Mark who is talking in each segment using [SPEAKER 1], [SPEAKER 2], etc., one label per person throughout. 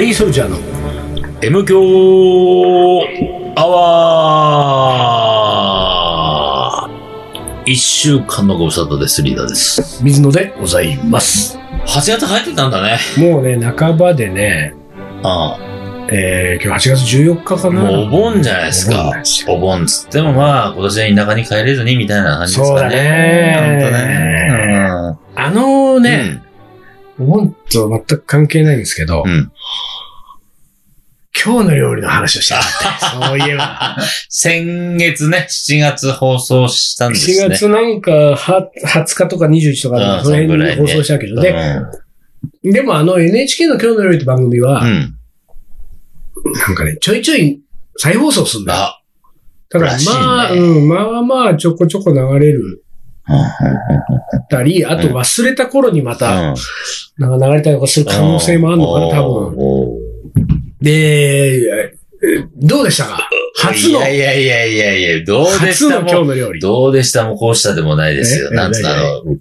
[SPEAKER 1] リーソルジャーの
[SPEAKER 2] M 強アワー一週間のご無沙汰です。リーダーです。
[SPEAKER 1] 水野でございます。
[SPEAKER 2] 8月入ってたんだね。
[SPEAKER 1] もうね、半ばでね、
[SPEAKER 2] あ
[SPEAKER 1] えー、今日8月14日か
[SPEAKER 2] あ
[SPEAKER 1] な。
[SPEAKER 2] もうお盆じゃないです
[SPEAKER 1] お盆なん
[SPEAKER 2] か
[SPEAKER 1] です。よ
[SPEAKER 2] お盆つってもまあ、今年は田舎に帰れずにみたいな感じです
[SPEAKER 1] そうだ
[SPEAKER 2] かね。
[SPEAKER 1] ね
[SPEAKER 2] ほんとね。
[SPEAKER 1] あの
[SPEAKER 2] うん。
[SPEAKER 1] ね、お盆と全く関係ないんですけど、
[SPEAKER 2] うん。
[SPEAKER 1] 今日の料理の話をしてなかった。そういえば。
[SPEAKER 2] 先月ね、7月放送したんですね。
[SPEAKER 1] 4月なんか、は20日とか21とか、
[SPEAKER 2] うん
[SPEAKER 1] その辺
[SPEAKER 2] そんぐらいね
[SPEAKER 1] に放送したけど、
[SPEAKER 2] うん
[SPEAKER 1] で、でもあの NHK の今日の料理って番組は、
[SPEAKER 2] うん。
[SPEAKER 1] なんかね、ちょいちょい再放送するんだだからまあ、うん、まあまあ、ちょこちょこ流れるたり、あと忘れた頃にまた、なんか流れたりとかする可能性もあるのかな、多分。
[SPEAKER 2] 分。
[SPEAKER 1] で、えどうでしたか？初の、
[SPEAKER 2] いやいやいやいやいや、どうでした？も
[SPEAKER 1] 今日の料理。
[SPEAKER 2] どうでしたもこうしたでもないですよ。
[SPEAKER 1] え
[SPEAKER 2] なんつうの、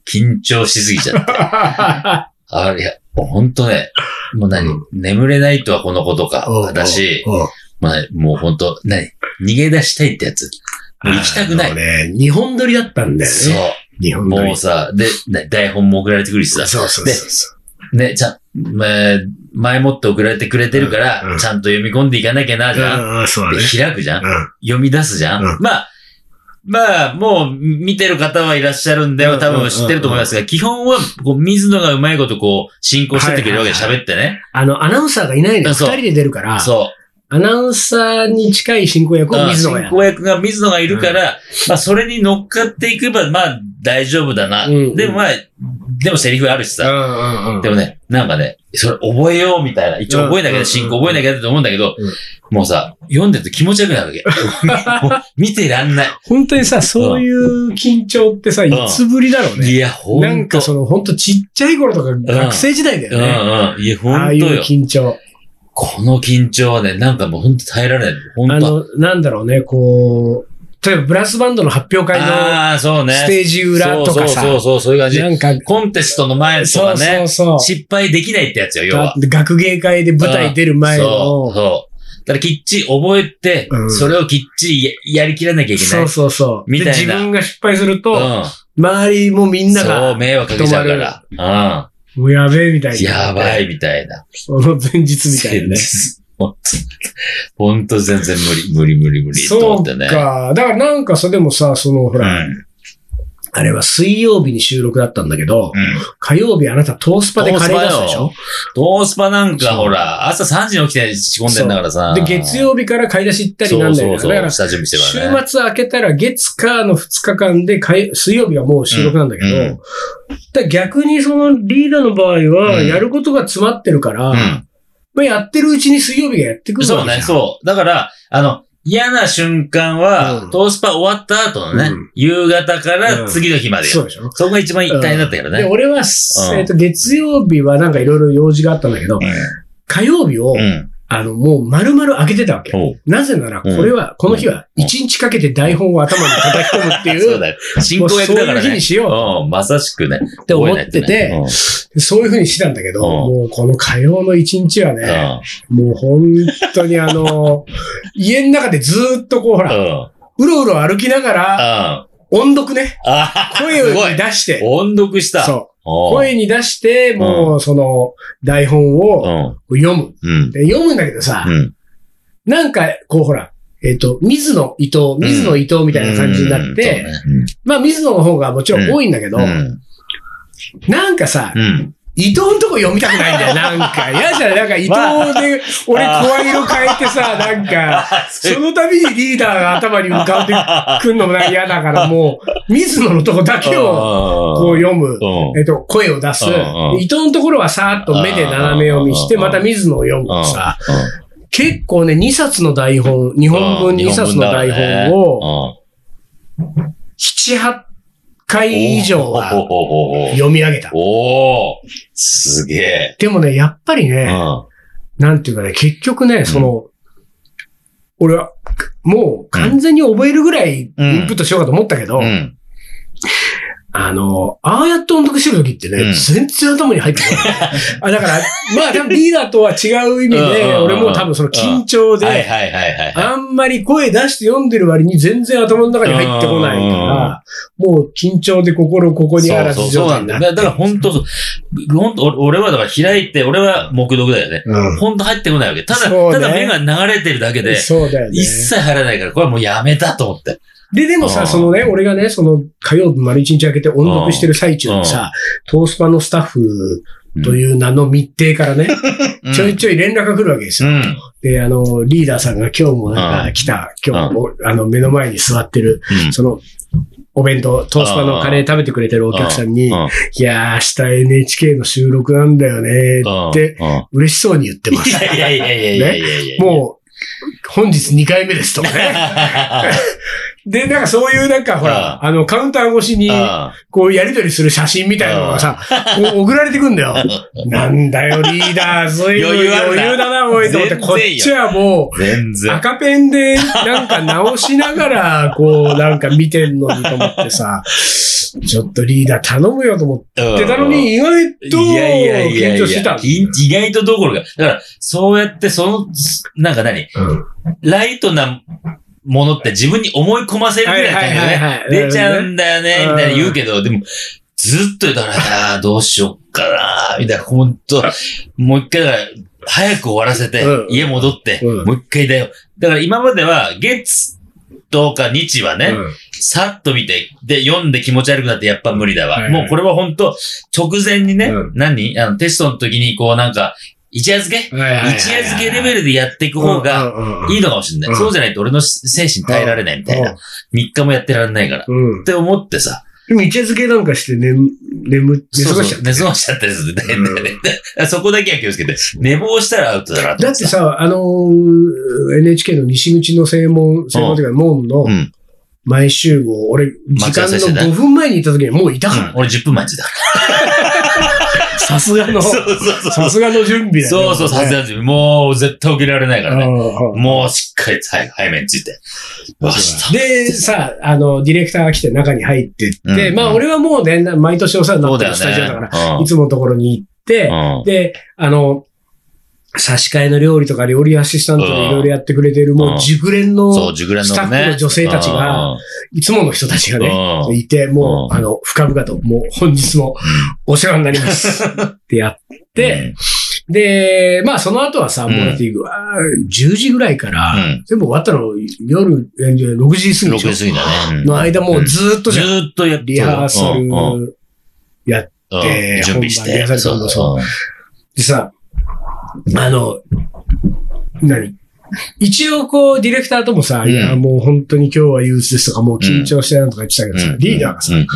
[SPEAKER 2] 緊張しすぎちゃって。あ、いや、ほんとね、もう何、眠れないとはこのことか
[SPEAKER 1] おう。
[SPEAKER 2] だし、
[SPEAKER 1] おう
[SPEAKER 2] まあ、もうほんと、何？逃げ出したいってやつ。行きたくない
[SPEAKER 1] ね、日本撮りだったんだよ
[SPEAKER 2] そう
[SPEAKER 1] ね。。日本撮り。
[SPEAKER 2] もうさ、で、ね台本も送られてくるしさ。
[SPEAKER 1] そうそうそうそう。
[SPEAKER 2] ね、ちゃん、まあ前もって送られてくれてるから、
[SPEAKER 1] うんうん
[SPEAKER 2] ちゃんと読み込んでいかなきゃな、じゃん。
[SPEAKER 1] うんうん、そうね。
[SPEAKER 2] 開くじゃん。
[SPEAKER 1] うん
[SPEAKER 2] 読み出すじゃん。
[SPEAKER 1] うん
[SPEAKER 2] まあ、まあ、もう見てる方はいらっしゃるんで、
[SPEAKER 1] うん
[SPEAKER 2] 多分知ってると思いますが、基本は、こう、水野がうまいことこう、進行してってくれるわけで
[SPEAKER 1] はいはい
[SPEAKER 2] 喋ってね。
[SPEAKER 1] あの、アナウンサーがいないのよ。二人で出るから、
[SPEAKER 2] そ
[SPEAKER 1] アナウンサーに近い進行役
[SPEAKER 2] う。
[SPEAKER 1] を
[SPEAKER 2] うん
[SPEAKER 1] 水野が。
[SPEAKER 2] 進行役が水野がいるから、まあ、それに乗っかっていけば、まあ、大丈夫だな。
[SPEAKER 1] うん
[SPEAKER 2] でもまあ、でもセリフあるしさ。
[SPEAKER 1] うんうんうん。
[SPEAKER 2] でもね、なんかね、それ覚えようみたいな。一応覚えなきゃ、
[SPEAKER 1] うん
[SPEAKER 2] 進行覚えなきゃと思うんだけど
[SPEAKER 1] うん、
[SPEAKER 2] もうさ、読んでると気持ち悪くなるわけ。見てらんない。
[SPEAKER 1] 本当にさ、そういう緊張ってさ、いつぶりだろうね。
[SPEAKER 2] いや、ほんと。
[SPEAKER 1] なんかその、本当ちっちゃい頃とか学生時代だ
[SPEAKER 2] うん
[SPEAKER 1] よね。
[SPEAKER 2] うん。いや、ほ
[SPEAKER 1] ああいう
[SPEAKER 2] んとよ。
[SPEAKER 1] 緊張。
[SPEAKER 2] この緊張はね、なんかもうほんと耐えられない。ほんと。
[SPEAKER 1] あの、なんだろうね、こう、例えばブラスバンドの発表会の
[SPEAKER 2] ああ、そうね。
[SPEAKER 1] ステージ裏とかさ、
[SPEAKER 2] そうそうそう、そういう感じ。
[SPEAKER 1] なんか、
[SPEAKER 2] コンテストの前と
[SPEAKER 1] そうそ
[SPEAKER 2] かね
[SPEAKER 1] う、そう。
[SPEAKER 2] 失敗できないってやつよ、要は。
[SPEAKER 1] 学芸会で舞台出る前
[SPEAKER 2] そう、
[SPEAKER 1] の、
[SPEAKER 2] そう。だからきっちり覚えて、
[SPEAKER 1] うん
[SPEAKER 2] それをきっちりややりきらなきゃいけない。
[SPEAKER 1] そうそうそう。
[SPEAKER 2] みたいな
[SPEAKER 1] で自分が失敗すると、
[SPEAKER 2] うん。
[SPEAKER 1] 周りもみんな
[SPEAKER 2] そう、
[SPEAKER 1] が、
[SPEAKER 2] 迷惑かけちゃうから。
[SPEAKER 1] もうやべえみたい
[SPEAKER 2] うん。
[SPEAKER 1] な。
[SPEAKER 2] やばい。みたいな。
[SPEAKER 1] その前日みたいなね。
[SPEAKER 2] ほんと、全然無理、無理無理無理。と
[SPEAKER 1] そう
[SPEAKER 2] 思ってね。
[SPEAKER 1] か。だからなんかさ、でもさ、その、ほ
[SPEAKER 2] う
[SPEAKER 1] ら、
[SPEAKER 2] ん。
[SPEAKER 1] あれは水曜日に収録だったんだけど、
[SPEAKER 2] うん。
[SPEAKER 1] 火曜日あなたトースパでカレー出すでしょ？
[SPEAKER 2] トースパなんかほら、朝3時に起きて仕込んでんだからさ。
[SPEAKER 1] で、月曜日から買い出し行ったりなんだよね。
[SPEAKER 2] そうそうそう。
[SPEAKER 1] だから、
[SPEAKER 2] 下準備してからね。
[SPEAKER 1] 週末明けたら月火の2日間で水曜日はもう収録なんだけど、
[SPEAKER 2] うんうん
[SPEAKER 1] だ逆にそのリーダーの場合は、
[SPEAKER 2] うん
[SPEAKER 1] やることが詰まってるから、
[SPEAKER 2] うん。
[SPEAKER 1] まあ、やってるうちに水曜日がやってくる
[SPEAKER 2] そうね、そう。だから、あの、嫌な瞬間は、
[SPEAKER 1] うん。
[SPEAKER 2] トースパ終わった後のね、
[SPEAKER 1] うん。
[SPEAKER 2] 夕方から次の日までよ。
[SPEAKER 1] そうでしょ。
[SPEAKER 2] そこが一番大変だったから
[SPEAKER 1] で、
[SPEAKER 2] ね。
[SPEAKER 1] 俺は、えっ、と、月曜日はなんかいろいろ用事があったんだけど、火曜日を、
[SPEAKER 2] うん。うん。
[SPEAKER 1] あの、もう丸々開けてたわけ。なぜなら、これは、この日は、
[SPEAKER 2] うん
[SPEAKER 1] 一日かけて台本を頭に叩き込むっていう、
[SPEAKER 2] そうだよ。進行役だからね
[SPEAKER 1] そういう日に。しよ
[SPEAKER 2] うん、まさしくね。
[SPEAKER 1] って思ってて。そういうふうにしてたんだけど、
[SPEAKER 2] うん
[SPEAKER 1] もうこの火曜の一日は
[SPEAKER 2] うん。
[SPEAKER 1] ね、もう本当にあの、家の中でずーっとこう、ほ
[SPEAKER 2] うん。
[SPEAKER 1] ら、
[SPEAKER 2] う
[SPEAKER 1] ろうろ歩きながら、
[SPEAKER 2] うん。
[SPEAKER 1] 音読ね、
[SPEAKER 2] あ
[SPEAKER 1] 声を出して、
[SPEAKER 2] 音読した。
[SPEAKER 1] そう。声に出して、もうその台本を
[SPEAKER 2] うん。
[SPEAKER 1] 読む。
[SPEAKER 2] うん。
[SPEAKER 1] で読むんだけどさ、
[SPEAKER 2] うん。
[SPEAKER 1] なんか、こうほら、えっ、と、水野伊藤、水野伊藤みたいな感じになって、
[SPEAKER 2] うん
[SPEAKER 1] まあ水野の方がもちろん多いんだけど。なんかさ、
[SPEAKER 2] うん。
[SPEAKER 1] 伊藤のとこ読みたくないんだよ、なんか。嫌じゃない？なんか伊藤で、俺声色変えてさ、なんか、
[SPEAKER 2] あそ
[SPEAKER 1] の度にリーダーが頭に浮かんでくんのもなんか嫌だから、もう、水野のとこだけを、こう読む。
[SPEAKER 2] うん。
[SPEAKER 1] えっと、声を出す。伊藤のところはさーっと目で斜め読みして、
[SPEAKER 2] うん
[SPEAKER 1] また水野を読む
[SPEAKER 2] うん
[SPEAKER 1] さ。結構ね、2冊の台本、日本文2冊の台本を、7、8回以上は
[SPEAKER 2] お
[SPEAKER 1] 読み上げた。
[SPEAKER 2] おーすげえ。
[SPEAKER 1] でもね、やっぱりね、
[SPEAKER 2] うん。
[SPEAKER 1] なんていうかね、結局ね、その、俺は、もう完全に覚えるぐらいインプットしようかと思ったけど、
[SPEAKER 2] うん。
[SPEAKER 1] あの、ああやって音読してる時ってね、
[SPEAKER 2] うん
[SPEAKER 1] 全然頭に入ってこない。あ、だから、まあ多分リーダーとは違う意味で、俺も多分その緊張で。あんまり声出して読んでる割に全然頭の中に入ってこないから、もう緊張で心ここにあらず
[SPEAKER 2] そうそうそうなんだから本当そう、本当俺はだから開いて、俺は目読だよね。
[SPEAKER 1] うん
[SPEAKER 2] 本当入ってこないわけ。ただ、
[SPEAKER 1] そうね
[SPEAKER 2] ただ目が流れてるだけで、
[SPEAKER 1] そうだよね
[SPEAKER 2] 一。切入らないから、これはもうやめたと思って。
[SPEAKER 1] で、でもさ、
[SPEAKER 2] うん。
[SPEAKER 1] そのね、俺がね、その火曜日丸一日開けて音読してる最中にさ、トースパのスタッフという名の密偵からね、
[SPEAKER 2] うん。
[SPEAKER 1] ちょいちょい連絡が来るわけですよ。
[SPEAKER 2] うん。
[SPEAKER 1] で、あの、リーダーさんが今日もなんか来た、今日も、あの、目の前に座ってる、
[SPEAKER 2] うん。
[SPEAKER 1] その、お弁当、トースパのカレー食べてくれてるお客さんに、
[SPEAKER 2] うん。
[SPEAKER 1] いやー、明日 NHK の収録なんだよねって、嬉しそうに言ってます。
[SPEAKER 2] いやいやいやいやいやいやいや。
[SPEAKER 1] もう、本日2回目ですとかね。で、なんかそういうなんかほら、あの、カウンター越しに、
[SPEAKER 2] あ
[SPEAKER 1] こうやりとりする写真みたいなのがさ、送られてくんだよ。なんだよ、リーダー、そういう
[SPEAKER 2] 余裕あるな。
[SPEAKER 1] 余裕だな、おいと思って、
[SPEAKER 2] 全然
[SPEAKER 1] こっちはもう、
[SPEAKER 2] 全然。
[SPEAKER 1] 赤ペンでなんか直しながら、こう、なんか見てんのにと思ってさ、ちょっとリーダー頼むよと思ってたのに、意外と
[SPEAKER 2] いやいやいや
[SPEAKER 1] 緊張してた。
[SPEAKER 2] 意外とどころか。だから、そうやって、その、なんか何？
[SPEAKER 1] うん。
[SPEAKER 2] ライトなものって自分に思い込ませるぐらいの感ね。出ちゃうんだよね、
[SPEAKER 1] うん。
[SPEAKER 2] みたいに言うけど、でも、ずっと言うから、どうしよっかな、みたいな、ほんと、もう一回だから、早く終わらせて
[SPEAKER 1] うん、
[SPEAKER 2] 家戻って、
[SPEAKER 1] うん。
[SPEAKER 2] もう一回だよ。だから今までは、月とか日はね、
[SPEAKER 1] うん
[SPEAKER 2] さっと見て、で、読んで気持ち悪くなってやっぱ無理だわ。
[SPEAKER 1] はいはい
[SPEAKER 2] もうこれは本当直前にね、
[SPEAKER 1] うん
[SPEAKER 2] 何？あの、テストの時にこうなんか、一夜漬け？一夜漬けレベルでやっていく方がいいのかもしれない。
[SPEAKER 1] うん
[SPEAKER 2] そうじゃないと俺の精神耐えられないみたいな。3日もやってられないから。っ
[SPEAKER 1] うん。
[SPEAKER 2] て思ってさ。
[SPEAKER 1] でも、一夜漬けなんかして眠、眠、寝過ごしちゃ
[SPEAKER 2] そうそう寝過ごしちゃったりするんだよね。そこだけは気をつけて。寝坊したらアウトだなと。
[SPEAKER 1] だ
[SPEAKER 2] 思
[SPEAKER 1] ってさ、あのー NHK の西口の正門、正門というか門の
[SPEAKER 2] うん。
[SPEAKER 1] 前集合、俺、時間の5分前に行った時にもういたから。
[SPEAKER 2] うん。俺10分待ちだか
[SPEAKER 1] さすがの。さすがの準備だよね。
[SPEAKER 2] そうそう、さすがに。もう絶対起きられないからね。
[SPEAKER 1] うん
[SPEAKER 2] もうしっかり早早めについて。
[SPEAKER 1] で、さ、あの、ディレクターが来て中に入ってって、
[SPEAKER 2] うん
[SPEAKER 1] まあ俺はもうね、毎年お世話になってるスタジオだから、
[SPEAKER 2] うん
[SPEAKER 1] いつものところに行って、
[SPEAKER 2] うん
[SPEAKER 1] で、あの、差し替えの料理とか料理アシスタントでいろいろやってくれてる、もう熟練の。スタッフの女性たちがいつもの人たちがね、
[SPEAKER 2] うん。
[SPEAKER 1] いて、もう、
[SPEAKER 2] うん。
[SPEAKER 1] あの、深々と、もう本日もお世話になります。ってやって、で、まあその後はさ、
[SPEAKER 2] うん。
[SPEAKER 1] もうだって、うわー10時ぐらいから、
[SPEAKER 2] うん。
[SPEAKER 1] 全部終わったの夜えー6時過
[SPEAKER 2] うん、
[SPEAKER 1] ぎでしょ
[SPEAKER 2] ？6時過ぎだね。
[SPEAKER 1] の間もうずーっとじゃん。
[SPEAKER 2] ずーっとやって。
[SPEAKER 1] リハーサルやっ
[SPEAKER 2] うん。
[SPEAKER 1] て
[SPEAKER 2] 準備して。
[SPEAKER 1] 本番リハーサルとかもそうてさ、あの、何？一応こう、ディレクターともさ、
[SPEAKER 2] うん。
[SPEAKER 1] いや、もう本当に今日は憂鬱ですとか、もう緊張してるとか言ってたけどさ、
[SPEAKER 2] うん。
[SPEAKER 1] リーダーがさ、
[SPEAKER 2] うん。うん。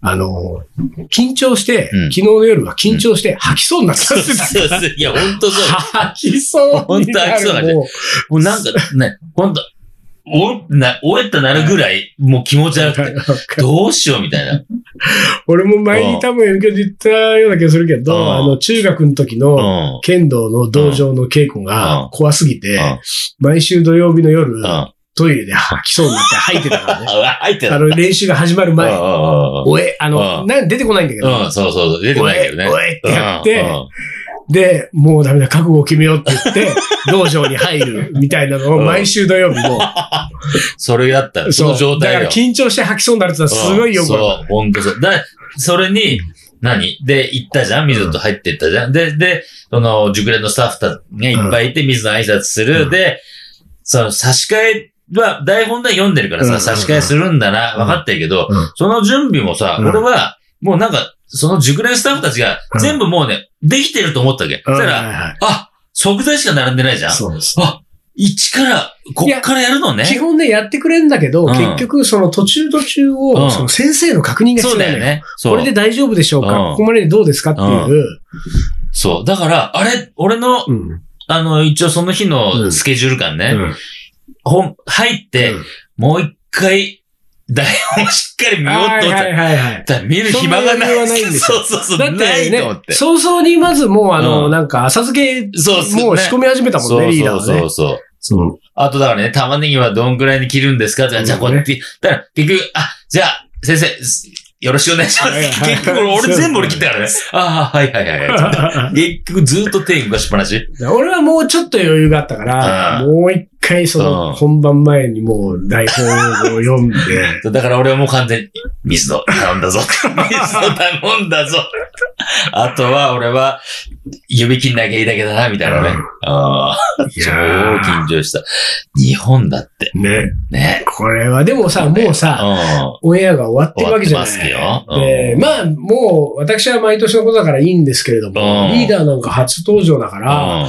[SPEAKER 1] あの、緊張して、
[SPEAKER 2] うん。
[SPEAKER 1] 昨日の夜は緊張して吐きそうになったって。た
[SPEAKER 2] そうそう。いや、ほんとそう。
[SPEAKER 1] 吐きそう。
[SPEAKER 2] 本当吐きそうな
[SPEAKER 1] も
[SPEAKER 2] もうなんかね、ほんと、お、な、おえってなるぐらい、もう気持ち悪くて、どうしようみたいな。
[SPEAKER 1] 俺も前に多分 M 響で言ったような気がするけど、
[SPEAKER 2] うん
[SPEAKER 1] あの、中学の時
[SPEAKER 2] う
[SPEAKER 1] の
[SPEAKER 2] ん。
[SPEAKER 1] 剣道の道場の稽古
[SPEAKER 2] うん
[SPEAKER 1] が怖すぎて、
[SPEAKER 2] うん
[SPEAKER 1] 毎週土曜日の夜、トイレで吐きそうになって吐いてたからね。
[SPEAKER 2] 入ってた。
[SPEAKER 1] あの、練習が始まる前。
[SPEAKER 2] うん
[SPEAKER 1] おえ、あの、
[SPEAKER 2] うん
[SPEAKER 1] なん出てこないんだけど、
[SPEAKER 2] うん、そうそうそう、出てこないけどね。
[SPEAKER 1] おえ、おえってやって、で、もうダメだ、覚悟を決めようって言って、道場に入るみたいなのを
[SPEAKER 2] うん。
[SPEAKER 1] 毎週土曜日も、
[SPEAKER 2] それやったら、その状態よ。
[SPEAKER 1] だから。緊張して吐きそうになるってのはすごいよくわか
[SPEAKER 2] そう、ほんとそう。だそれに、何？で、行ったじゃん？水と入って行ったじゃん？で、で、その、熟練のスタッフたちがいっぱいいて、水の挨拶する。
[SPEAKER 1] うん。
[SPEAKER 2] で、その、差し替えは、台本では読んでるからさ、
[SPEAKER 1] うん。
[SPEAKER 2] 差し替えするんだな、
[SPEAKER 1] うん
[SPEAKER 2] 分かってるけど、
[SPEAKER 1] うん。
[SPEAKER 2] その準備もさ、
[SPEAKER 1] うん。
[SPEAKER 2] 俺は、もうなんか、その熟練スタッフたちが
[SPEAKER 1] うん
[SPEAKER 2] 全部もうね、できてると思ったわけ。そ
[SPEAKER 1] る。
[SPEAKER 2] したら、あ、食材しか並んでないじゃん。
[SPEAKER 1] そうです。
[SPEAKER 2] あ、一から、こっからやるのね。
[SPEAKER 1] 基本ね、やってくれんだけど、
[SPEAKER 2] うん
[SPEAKER 1] 結局、その途中途中
[SPEAKER 2] う
[SPEAKER 1] を、
[SPEAKER 2] ん
[SPEAKER 1] その先生の確認が必要。
[SPEAKER 2] だよね。
[SPEAKER 1] これで大丈夫でしょうか、
[SPEAKER 2] うん
[SPEAKER 1] ここまででどうですかっていう。
[SPEAKER 2] そう。だから、あれ、俺の、
[SPEAKER 1] うん。
[SPEAKER 2] あの、一応その日のスケジュール感ね、
[SPEAKER 1] うん
[SPEAKER 2] 本、入って、もう一回、台本をしっかり見ようと思った
[SPEAKER 1] はいはいはい
[SPEAKER 2] 見る暇がない。
[SPEAKER 1] そんないんで
[SPEAKER 2] そうそうそう。
[SPEAKER 1] だってね。早々にまずもうあの、
[SPEAKER 2] うん
[SPEAKER 1] なんか浅漬け、
[SPEAKER 2] そう
[SPEAKER 1] もう仕込み始めたもんね、
[SPEAKER 2] そうそう。そう。
[SPEAKER 1] そう。
[SPEAKER 2] あとだからね、玉ねぎはどんくらいに切るんですか？とか、
[SPEAKER 1] うん
[SPEAKER 2] じゃあこうやって、だから結局、あ、じゃあ、先生、よろしくお願いします。結局俺全部俺切ったからね。ああ、はいはいはいはい。結局ずっと手動かしっぱなし。
[SPEAKER 1] 俺はもうちょっと余裕があったから、
[SPEAKER 2] うん
[SPEAKER 1] もう一回そ
[SPEAKER 2] うん
[SPEAKER 1] の本番前にもう台本を読んで、
[SPEAKER 2] だから俺はもう完全に、水野頼んだぞ。水野頼んだぞ。あとは俺は、指切んなきゃいいだけだな、みたいなね。ああ、超緊張した。日本だって。
[SPEAKER 1] ね。
[SPEAKER 2] ね。
[SPEAKER 1] これはでもさ、もう
[SPEAKER 2] う
[SPEAKER 1] さ、
[SPEAKER 2] ん。
[SPEAKER 1] オンエアが終わってるわけじゃない。
[SPEAKER 2] 終わってますようん
[SPEAKER 1] で、まあ、もう、私は毎年のことだからいいんですけれども、
[SPEAKER 2] うん
[SPEAKER 1] リーダーなんか初登場だから、
[SPEAKER 2] うん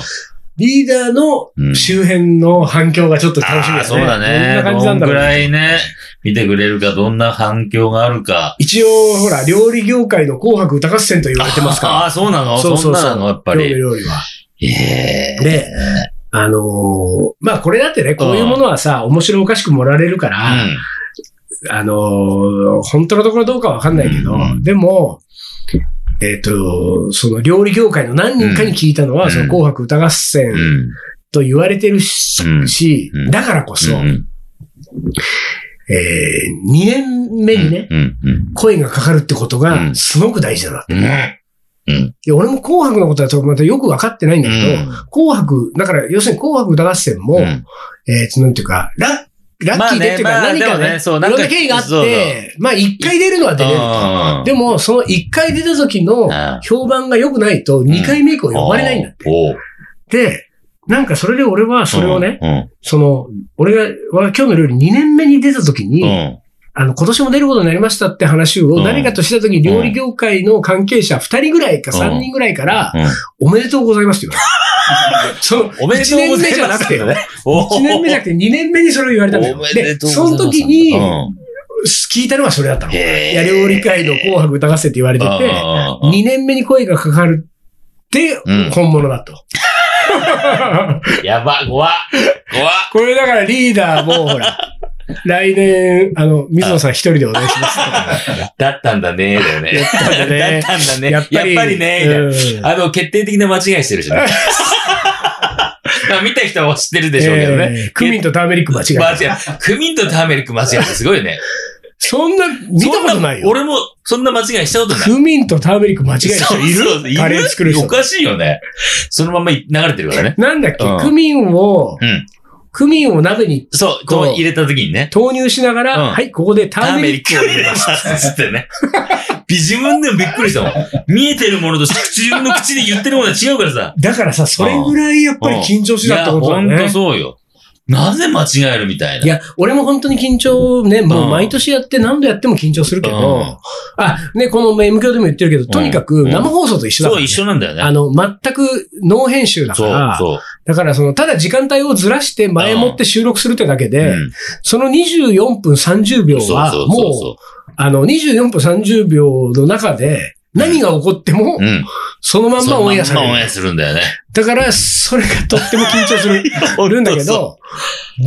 [SPEAKER 1] リーダーの
[SPEAKER 2] うん
[SPEAKER 1] 周辺の反響がちょっと楽しみだね。
[SPEAKER 2] ああそうだね。
[SPEAKER 1] どんな感じなんだろう
[SPEAKER 2] どんぐらいね、見てくれるか、どんな反響があるか。
[SPEAKER 1] 一応、ほら、料理業界の紅白歌合戦と言われてますから。
[SPEAKER 2] ああ、そうなの？
[SPEAKER 1] そうそうそう
[SPEAKER 2] そんなの、やっぱ
[SPEAKER 1] 料理
[SPEAKER 2] り。
[SPEAKER 1] 料理は。
[SPEAKER 2] ええ
[SPEAKER 1] で、あのーまあこれだってね、こういうものはさ、面白おかしく盛られるから、あのー本当のところどうかわかんないけど、
[SPEAKER 2] うん
[SPEAKER 1] でも、えっ、と、その料理業界の何人かに聞いたのは、
[SPEAKER 2] うん
[SPEAKER 1] その紅白歌合
[SPEAKER 2] うん。
[SPEAKER 1] 戦
[SPEAKER 2] うん。
[SPEAKER 1] と言われてるし、
[SPEAKER 2] うん
[SPEAKER 1] だからこそ、
[SPEAKER 2] うん
[SPEAKER 1] えー、2年目にね。声がかかるってことが
[SPEAKER 2] うん
[SPEAKER 1] すごく大事だな。
[SPEAKER 2] うん。うん。
[SPEAKER 1] で俺も紅白のことはちょっとまたよくわかってないんだけど、紅白、だから要するに紅白歌合戦も、
[SPEAKER 2] うん
[SPEAKER 1] えっ、と、なんていうか、ララッキーでっていうか、何かね、いろんな経緯があって、まあ一回出るのは出れる。
[SPEAKER 2] うん
[SPEAKER 1] でも、その一回出た時の
[SPEAKER 2] うん
[SPEAKER 1] 評判が良くないと、二回目以降呼ばれないんだって。で、なんかそれで俺はそれをね、
[SPEAKER 2] うん。
[SPEAKER 1] その、俺が、は今日の料理2年目に出た時に、
[SPEAKER 2] うん。
[SPEAKER 1] あの、今年も出ることになりましたって話を
[SPEAKER 2] うん
[SPEAKER 1] 何かとした時に料理業界の関係者2人ぐらいか3人ぐらいから、
[SPEAKER 2] うん。
[SPEAKER 1] おめでとうございますって言われた。その、
[SPEAKER 2] おめでとうございます
[SPEAKER 1] 1年目じゃなくてよ。
[SPEAKER 2] お
[SPEAKER 1] 1年目じゃなくて2年目にそれを言われたんだよ。
[SPEAKER 2] で
[SPEAKER 1] その時に
[SPEAKER 2] うん
[SPEAKER 1] 聞いたのはそれだったの。い
[SPEAKER 2] へ
[SPEAKER 1] や、料理界の紅白歌合戦って言われてて、
[SPEAKER 2] うん
[SPEAKER 1] 2年目に声がかかるって
[SPEAKER 2] うん
[SPEAKER 1] 本物だと。
[SPEAKER 2] やば、怖っ怖っ
[SPEAKER 1] これだからリーダーもほら、来年、あの、水野さん一人でお願いします。
[SPEAKER 2] だったんだね、だよね。
[SPEAKER 1] やったんだね
[SPEAKER 2] だったんだね。
[SPEAKER 1] やっぱり。
[SPEAKER 2] ね、
[SPEAKER 1] うん
[SPEAKER 2] あの、決定的な間違いしてるしね。まあ見た人は知ってるでしょうけどね。
[SPEAKER 1] えークミンとターメリック間違えた。
[SPEAKER 2] 間違え。クミンとターメリック間違えってすごいね。
[SPEAKER 1] そんな、見たことないよ。
[SPEAKER 2] 俺も、そんな間違いしたことない。
[SPEAKER 1] クミンとターメリック間違える人い
[SPEAKER 2] そうそう
[SPEAKER 1] る？カレー作る人。
[SPEAKER 2] おかしいよね。そのまま流れてるからね。
[SPEAKER 1] なんだっけ、
[SPEAKER 2] うん
[SPEAKER 1] クミンを、
[SPEAKER 2] うん。
[SPEAKER 1] クミンを鍋に
[SPEAKER 2] そう、
[SPEAKER 1] こう
[SPEAKER 2] 入れた時にね。
[SPEAKER 1] 投入しながら、
[SPEAKER 2] うん
[SPEAKER 1] はい、ここでターメリックを入れます。
[SPEAKER 2] つってね。自分でもびっくりしたもん。見えてるものと自分の口で言ってるものは違うからさ。
[SPEAKER 1] だからさ、それぐらいやっぱり緊張してたってことだ
[SPEAKER 2] いや、ほん
[SPEAKER 1] ね
[SPEAKER 2] と。そうよ。なぜ間違えるみたいな。
[SPEAKER 1] いや、俺も本当に緊張ね、もううん毎年やって何度やっても緊張するけど、
[SPEAKER 2] うん
[SPEAKER 1] あ、ね、この M 教でも言ってるけど、とにかく
[SPEAKER 2] うん
[SPEAKER 1] 生放送と一緒だから、
[SPEAKER 2] そう、
[SPEAKER 1] ね
[SPEAKER 2] 一緒なんだよね。
[SPEAKER 1] あの、全くノー編集だか
[SPEAKER 2] そう
[SPEAKER 1] ら、、
[SPEAKER 2] そう。
[SPEAKER 1] だからその、ただ時間帯をずらして前もって収録するってだけで、
[SPEAKER 2] うん
[SPEAKER 1] その24分30秒は、も
[SPEAKER 2] そう
[SPEAKER 1] う、あの、24分30秒の中で、何が起こっても
[SPEAKER 2] う、ん。
[SPEAKER 1] そのまんまオンエアされる。
[SPEAKER 2] そのまんまオンエアするんだよね。
[SPEAKER 1] だから、それがとっても緊張する、るんだけど、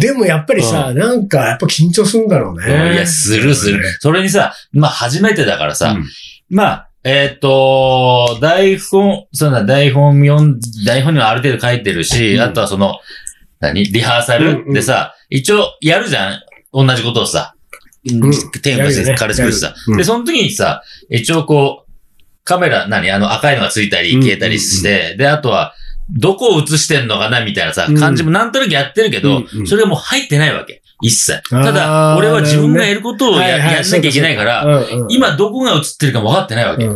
[SPEAKER 1] でもやっぱりさ、なんか、やっぱ緊張するんだろう
[SPEAKER 2] うん
[SPEAKER 1] ね。
[SPEAKER 2] いや、するする。それにさ、まあ、初めてだからさ、
[SPEAKER 1] うん
[SPEAKER 2] まあ、えーっと、台本、そうだ、台本読ん、台本にはある程度書いてるし、
[SPEAKER 1] うん。
[SPEAKER 2] あとはその、何？リハーサル？でさ、一応やるじゃん？同じことをさ。
[SPEAKER 1] ん。
[SPEAKER 2] テーマして、
[SPEAKER 1] やるよね。
[SPEAKER 2] カレー作るしさ。
[SPEAKER 1] やる。うん。
[SPEAKER 2] で、その時にさ、一応こう、カメラ、何？あの赤いのがついたり
[SPEAKER 1] うん。
[SPEAKER 2] 消えたりして、で、あとは、どこを映してんのかな？みたいなさ
[SPEAKER 1] うん、
[SPEAKER 2] 感じもなんとなくやってるけど
[SPEAKER 1] うん。う、ん。
[SPEAKER 2] それがもう入ってないわけ。一切。ただ、俺は自分がやることをや
[SPEAKER 1] はいはい。
[SPEAKER 2] やんなきゃいけないから、今どこが映ってるかも分かってないわけ。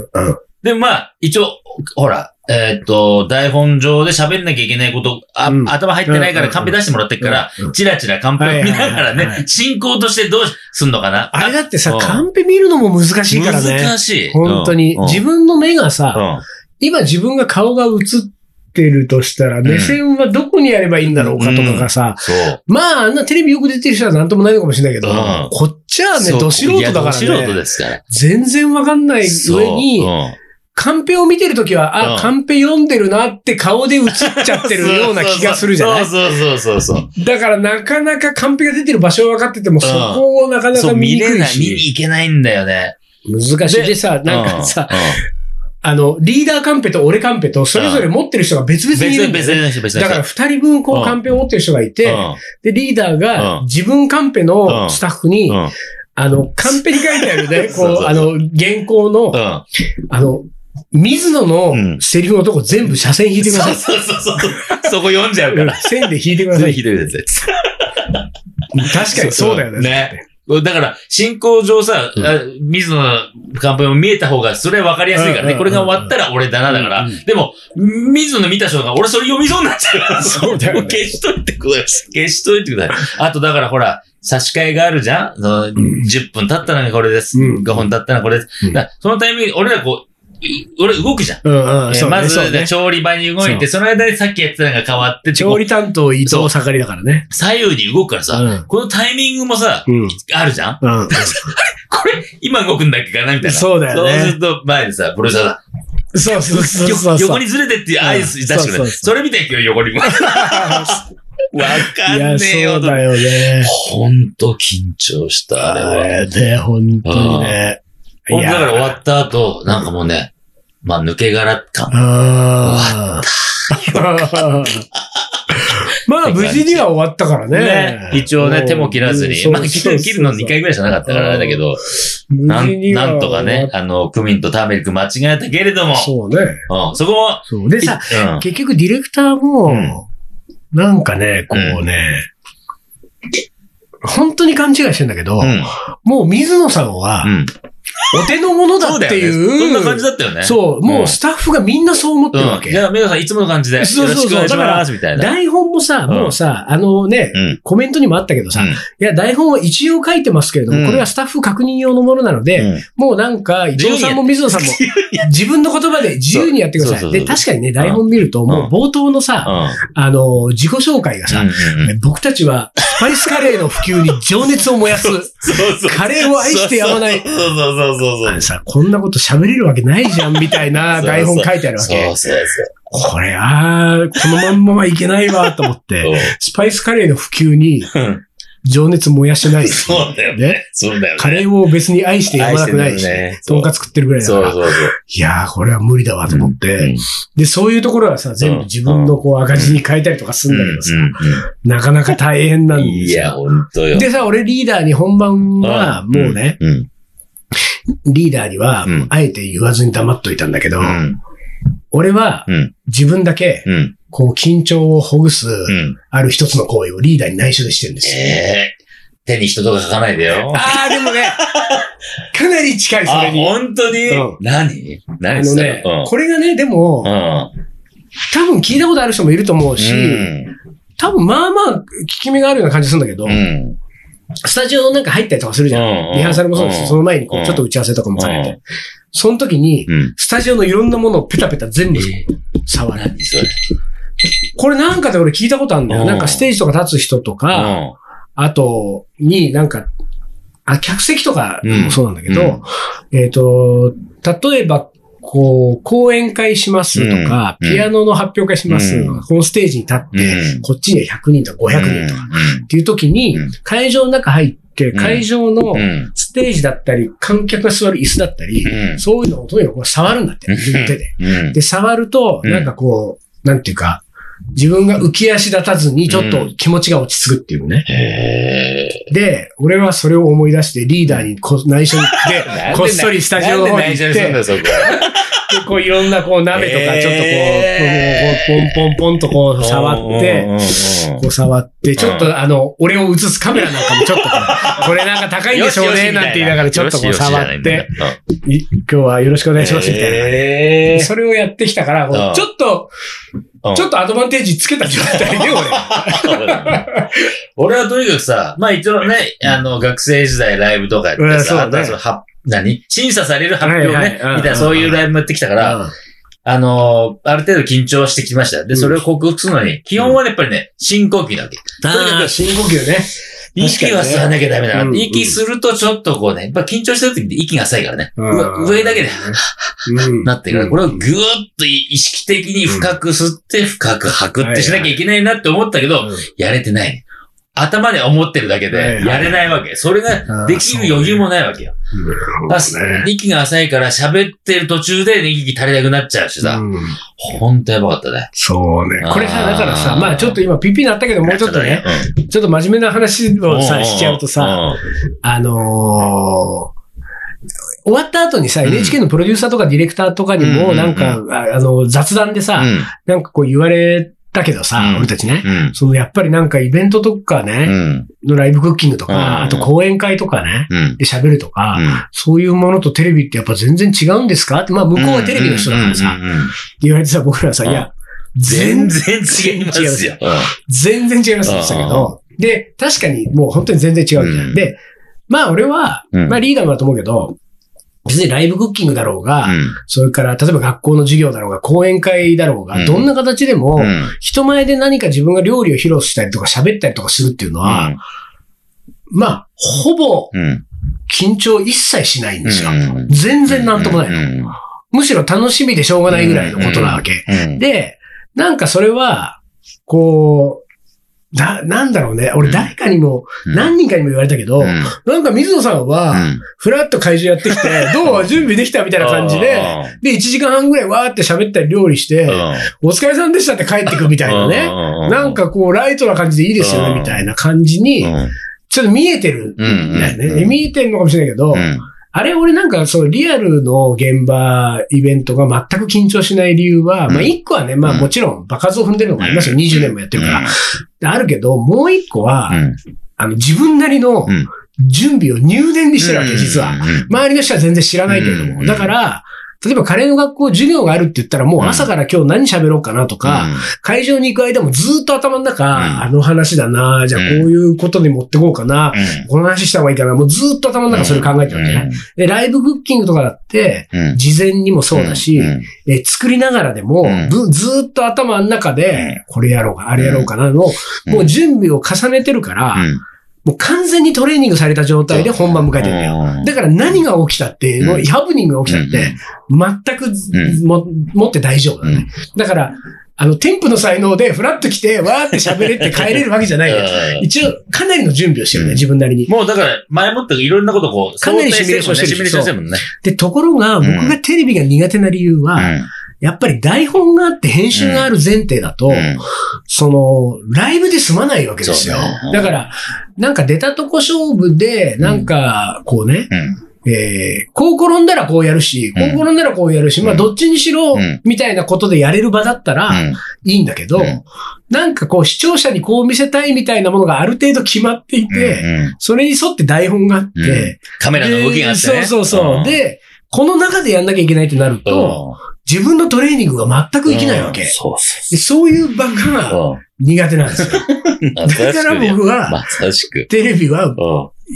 [SPEAKER 2] で、まあ、一応、ほら、えーっと、台本上で喋んなきゃいけないこと、あ
[SPEAKER 1] うん。
[SPEAKER 2] 頭入ってないか
[SPEAKER 1] うん
[SPEAKER 2] らカンペ出してもらってるからチラチラカンペを見ながらね進行としてどうすんのかな。
[SPEAKER 1] あれだってさ
[SPEAKER 2] うん、
[SPEAKER 1] カンペ見るのも難しいからね。
[SPEAKER 2] 難しい。
[SPEAKER 1] 本当に。
[SPEAKER 2] うん。
[SPEAKER 1] 自分の目が
[SPEAKER 2] う
[SPEAKER 1] さ、
[SPEAKER 2] ん。
[SPEAKER 1] 今自分が顔が映ってるとしたら、目線はどこにやればいいんだろうかとかがさ。まあ、あんなテレビよく出てる人はなんともないのかもしれないけど、
[SPEAKER 2] うん。
[SPEAKER 1] こっちはね、ど素人だか
[SPEAKER 2] いやど素人
[SPEAKER 1] らね、
[SPEAKER 2] ですから。
[SPEAKER 1] 全然わかんない上に、カンペを見てるときは、あ、
[SPEAKER 2] うん。
[SPEAKER 1] カンペ読んでるなって顔で映っちゃってるような気がするじゃない？
[SPEAKER 2] そうそうそうそうそう。
[SPEAKER 1] だからなかなかカンペが出てる場所は分かってても、そこをなかなか見にくい
[SPEAKER 2] 見れない、見に
[SPEAKER 1] し、
[SPEAKER 2] 行けないんだよね。
[SPEAKER 1] 難しい。でさ、なんかさ、あの、リーダーカンペと俺カンペと、それぞれ持ってる人が別々にいるんだよね。
[SPEAKER 2] 別の人、別の人。
[SPEAKER 1] だから二人分こ
[SPEAKER 2] う
[SPEAKER 1] カンペを持ってる人がいて、
[SPEAKER 2] うん
[SPEAKER 1] で、リーダー
[SPEAKER 2] うん
[SPEAKER 1] が自分カンペのスタッフに
[SPEAKER 2] う、ん
[SPEAKER 1] ああの、カンペに書いてあるね、こう、あの、原稿の
[SPEAKER 2] う、ん。
[SPEAKER 1] あの、水野の
[SPEAKER 2] うん
[SPEAKER 1] セリフのとこ全部斜線引いてください。
[SPEAKER 2] そうそうそうそう。そこ読んじゃうか
[SPEAKER 1] うん
[SPEAKER 2] ら。
[SPEAKER 1] 線で引いてください。
[SPEAKER 2] ひどいです。
[SPEAKER 1] 確かにそうだよね。
[SPEAKER 2] ね。だから、進行上さ、
[SPEAKER 1] うん
[SPEAKER 2] あ水野のカンペも見えた方が、それは分かりやすいからね。
[SPEAKER 1] うん
[SPEAKER 2] これが終わったら俺だな、だから。でも、水野見た人が、俺それ読みそうになっちゃうから。
[SPEAKER 1] そうだよね
[SPEAKER 2] も消しといてください。消しといてください。あと、だからほら、差し替えがあるじゃん？その
[SPEAKER 1] ん
[SPEAKER 2] ?10 分経ったのがこれです。
[SPEAKER 1] うん
[SPEAKER 2] 5分経ったのがこれです。そのタイミング、俺らこう、俺動くじゃん。
[SPEAKER 1] うんうん、
[SPEAKER 2] まず
[SPEAKER 1] そうね、
[SPEAKER 2] 調理場に動いて、その間にさっきやってたのが変わって、
[SPEAKER 1] 調理担当伊藤盛りだからね。
[SPEAKER 2] 左右に動くからさ、
[SPEAKER 1] うん
[SPEAKER 2] このタイミングもさ、
[SPEAKER 1] うん。
[SPEAKER 2] あるじゃん
[SPEAKER 1] うん。
[SPEAKER 2] これ、今動くんだっけかなみたいな。
[SPEAKER 1] そうだよね
[SPEAKER 2] そうすると、前でさ、プロデューだ。
[SPEAKER 1] そうそうそうそうそう。
[SPEAKER 2] 横にずれてっていう合図出してくれ。
[SPEAKER 1] うんそそそ
[SPEAKER 2] それみたい今日横に。わかん、ねえよ
[SPEAKER 1] う。だよね。
[SPEAKER 2] ほんと緊張した、あれは。
[SPEAKER 1] あれね、本当にね。
[SPEAKER 2] ほんとだから終
[SPEAKER 1] っ
[SPEAKER 2] わった後、なんかもうね、まあ抜け殻感。
[SPEAKER 1] ああ。まあ、無事には終わったからね
[SPEAKER 2] ね。。一応ね、手も切らずに。まあ、切る切るの2回ぐらいしかなかったからあれだけど、なん、なんとかね、あの、クミンとターメリック間違えたけれども、
[SPEAKER 1] そうね。
[SPEAKER 2] うん、そこも、
[SPEAKER 1] そう。でさ、
[SPEAKER 2] うん。
[SPEAKER 1] 結局ディレクターも、なんかね、こうね、本当に勘違いしてんだけど、
[SPEAKER 2] うん。
[SPEAKER 1] もう水野さんは
[SPEAKER 2] う、ん。
[SPEAKER 1] お手の物だって。いう、
[SPEAKER 2] そんな感じだったよね。
[SPEAKER 1] そう、もうスタッフがみんなそう思ってるわ
[SPEAKER 2] うん。
[SPEAKER 1] け。
[SPEAKER 2] じゃあ、メガさんいつもの感じで。
[SPEAKER 1] そうそうそう
[SPEAKER 2] お願いします、みたいな。
[SPEAKER 1] 台本もさ、
[SPEAKER 2] うん
[SPEAKER 1] もうさ、あのね、
[SPEAKER 2] うん。
[SPEAKER 1] コメントにもあったけどさ、
[SPEAKER 2] うん
[SPEAKER 1] いや、台本は一応書いてますけれども、
[SPEAKER 2] うん
[SPEAKER 1] これはスタッフ確認用のものなので、
[SPEAKER 2] うん
[SPEAKER 1] もうなんか、伊藤さんも水野さんも、自分の言葉で自由にやってください。で、確かにね、台本見ると、もう冒頭のさ、あの、自己紹介がさ、
[SPEAKER 2] うん。
[SPEAKER 1] 僕たちはスパイスカレーの普及に情熱を燃やす。カレーを愛してやまない
[SPEAKER 2] そうそうそうそうそう。
[SPEAKER 1] あれさ、こんなこと喋れるわけないじゃん、みたいな 台本書いてあるわけ。
[SPEAKER 2] そうそうそ
[SPEAKER 1] これ、あーこのまんまはいけないわ、と思って、
[SPEAKER 2] う。
[SPEAKER 1] スパイスカレーの普及に
[SPEAKER 2] うん
[SPEAKER 1] 情熱燃やしてない。
[SPEAKER 2] そうだよね。
[SPEAKER 1] ね。
[SPEAKER 2] そうだよね。
[SPEAKER 1] カレーを別に愛してやまなくないし、とんかつ食ってるぐらいだから、
[SPEAKER 2] そうそうそう。
[SPEAKER 1] いやー、これは無理だわ、と思って、
[SPEAKER 2] うん
[SPEAKER 1] で、そういうところはさ、全部自分のこう赤字に変えたりとかするんだけどさ、
[SPEAKER 2] うん
[SPEAKER 1] なかなか大変なんですよ。
[SPEAKER 2] いや、ほんとよ。
[SPEAKER 1] でさ、俺リーダーに本番は、もうね、
[SPEAKER 2] うん。
[SPEAKER 1] リーダーには
[SPEAKER 2] うん、
[SPEAKER 1] あえて言わずに黙っといたんだけど、
[SPEAKER 2] うん。
[SPEAKER 1] 俺は
[SPEAKER 2] うん。
[SPEAKER 1] 自分だけ、
[SPEAKER 2] うん。
[SPEAKER 1] こう緊張をほぐす、
[SPEAKER 2] うん。
[SPEAKER 1] ある一つの行為をリーダーに内緒でしてるんですよ。
[SPEAKER 2] ええ。手に人とか書かないでよ。
[SPEAKER 1] ああ、でもね、かなり近い、そ
[SPEAKER 2] あ、
[SPEAKER 1] れに。
[SPEAKER 2] 本当に？
[SPEAKER 1] うん
[SPEAKER 2] 何？
[SPEAKER 1] あ
[SPEAKER 2] 何
[SPEAKER 1] のね、これがね、でも、
[SPEAKER 2] うん。
[SPEAKER 1] 多分聞いたことある人もいると思うし、多分まあまあ、効き目があるような感じするんだけど、
[SPEAKER 2] うん。うん。
[SPEAKER 1] スタジオなんか入ったりとかするじゃん。
[SPEAKER 2] うん
[SPEAKER 1] リハーサルもそうです
[SPEAKER 2] うん
[SPEAKER 1] その前にこ
[SPEAKER 2] う
[SPEAKER 1] ちょっと打ち合わせとかも兼ね
[SPEAKER 2] う
[SPEAKER 1] て。その時に、
[SPEAKER 2] うん。
[SPEAKER 1] スタジオのいろんなものをペタペタ全部 触る。
[SPEAKER 2] 何それ。
[SPEAKER 1] これなんかで俺聞いたことあるんだよ。
[SPEAKER 2] うん
[SPEAKER 1] なんかステージとか立つ人とか、あと、になんか、あ、客席とかもそうなんだけど、えっ、と、例えば、こう、講演会しますとか、
[SPEAKER 2] うん
[SPEAKER 1] ピアノの発表会します、
[SPEAKER 2] うん
[SPEAKER 1] このステージに立って、
[SPEAKER 2] うん
[SPEAKER 1] こっちには100人とか500人とか、っていう時に、
[SPEAKER 2] うん
[SPEAKER 1] 会場の中入って、
[SPEAKER 2] ん
[SPEAKER 1] 会場の
[SPEAKER 2] うん。
[SPEAKER 1] ステージだったり、観客が座る椅子だったり、
[SPEAKER 2] うん
[SPEAKER 1] そういうのをとにかく触るんだって、
[SPEAKER 2] うん
[SPEAKER 1] 自分の手で。
[SPEAKER 2] うん。
[SPEAKER 1] で、触ると、
[SPEAKER 2] うん
[SPEAKER 1] なんかこう、なんていうか、自分が浮き足立たずにちょっと気持ちが落ち着くっていうね。
[SPEAKER 2] へえ。
[SPEAKER 1] で、俺はそれを思い出してリーダーにこ内緒に行って、こっそりスタジオの方に行って
[SPEAKER 2] 内緒にすんそこ。
[SPEAKER 1] でこういろんなこう鍋とかちょっとこう、
[SPEAKER 2] へ
[SPEAKER 1] こうポンポンポンとこう触って、こう触って、ちょっとあの、俺を映すカメラなんかもちょっとこう、これなんか高いんでしょうね、な。んて言いながらちょっとこう触って、、い今日はよろしくお願いします、みたいな。
[SPEAKER 2] へ
[SPEAKER 1] それをやってきたから、ちょっと、ちょっとアドバンテージつけた状態で、俺。
[SPEAKER 2] 俺はとにかくさ、まあ一応ね、あの、学生時代ライブとかやって
[SPEAKER 1] うんそう
[SPEAKER 2] さ、
[SPEAKER 1] ね。
[SPEAKER 2] あとはそのは何？審査される発表ね、
[SPEAKER 1] はいはいうん
[SPEAKER 2] みたいなそういうライブもやってきたから、あの、ある程度緊張してきました。で、それを克服するのに、基本はやっぱりね、深呼吸だわけ。
[SPEAKER 1] ああ、深呼吸ね。
[SPEAKER 2] 息は吸わなきゃダメだ。な。
[SPEAKER 1] うん。
[SPEAKER 2] 息するとちょっとこうね、やっぱ緊張してる時って息が浅いからね。
[SPEAKER 1] うん。
[SPEAKER 2] 上上だけで、
[SPEAKER 1] うん。
[SPEAKER 2] なってる。から、
[SPEAKER 1] うん。
[SPEAKER 2] これをぐーっと意識的に深く吸って深く吐くってしなきゃいけないなって思ったけど、やれてない。ね。頭で思ってるだけで、やれないわけ。それができる余裕もないわけよ。息が浅いから喋ってる途中で息足りなくなっちゃうしさ。ほんとやばかったね。
[SPEAKER 1] そうね。これさ、だからさ、まあちょっと今ピピなったけど、もうちょっとね、ちょっと真面目な話をさ、しちゃうとさ、あの終わった後にさ、NHK のプロデューサーとかディレクターとかにも、なんか、あの、雑談でさ、なんかこう言われだけどさ、うん、俺たちね、うん、そのやっぱりなんかイベントとかね、うん、のライブクッキングとか、あと講演会とかね、で喋るとか、そういうものとテレビってやっぱ全然違うんですか？って、まあ向こうはテレビの人だからさ、言われてさ、僕らさ、いや、
[SPEAKER 2] 全然違いますよ。
[SPEAKER 1] 全然違いますって言ったけど、で、確かにもう本当に全然違うじゃん。で、まあ俺は、まあリーダーだと思うけど、別にライブクッキングだろうが、うん、それから例えば学校の授業だろうが、講演会だろうが、うん、どんな形でも、人前で何か自分が料理を披露したりとか喋ったりとかするっていうのは、まあ、ほぼ、緊張一切しないんですよ。全然なんともないの。むしろ楽しみでしょうがないぐらいのことなわけ。で、なんかそれは、こう、な、なんだろうね。俺誰かにも、何人かにも言われたけど、なんか水野さんは、ふらっと会場やってきて、どう準備できたみたいな感じで、で、1時間半ぐらいわーって喋ったり料理して、お疲れさんでしたって帰ってくみたいなね。なんかこう、ライトな感じでいいですよね、みたいな感じに、ちょっと見えてるんだよね。見えてるのかもしれないけど、あれ俺なんかそうリアルの現場、イベントが全く緊張しない理由は、まあ一個はね、まあもちろん場数を踏んでるのがありますよ。20年もやってるから。あるけど、もう一個は、あの自分なりの準備を入念にしてるわけ、実は。周りの人は全然知らないけれども。だから、例えばカレーの学校授業があるって言ったらもう朝から今日何喋ろうかなとか、うん、会場に行く間もずっと頭の中、うん、あの話だな、じゃあこういうことに持ってこうかな、うん、この話した方がいいかな、もうずっと頭の中それ考えてるわけね。で、ライブクッキングとかだって、事前にもそうだし、え作りながらでも、ずっと頭の中で、これやろうか、あれやろうかなの、もう準備を重ねてるから、もう完全にトレーニングされた状態で本番迎えてるんだよ。だから何が起きたって、もうハプニングが起きたって、全くも、持って大丈夫だね。だから、あの、添付の才能でフラッと来て、わーって喋れって帰れるわけじゃないよ。一応、かなりの準備をしてるね、自分なりに。
[SPEAKER 2] もうだから、前もっていろんなことこう、
[SPEAKER 1] かなりシミュレーションしてる。シミュレーションしてるもん
[SPEAKER 2] ね。
[SPEAKER 1] で、ところが、僕がテレビが苦手な理由は、やっぱり台本があって編集がある前提だと、うん、その、ライブで済まないわけですよ。ね、だから、なんか出たとこ勝負で、なんか、こうね、うん、えー、こう転んだらこうやるし、こう転んだらこうやるし、まあどっちにしろ、みたいなことでやれる場だったら、いいんだけど、なんかこう視聴者にこう見せたいみたいなものがある程度決まっていて、それに沿って台本があって、
[SPEAKER 2] カメラの動きがあってね。
[SPEAKER 1] そうそうそう。で、この中でやんなきゃいけないってなると、自分のトレーニングが全くできないわけ。そうそうそういう場が苦手なんですよ。だから僕は、まさしく。テレビは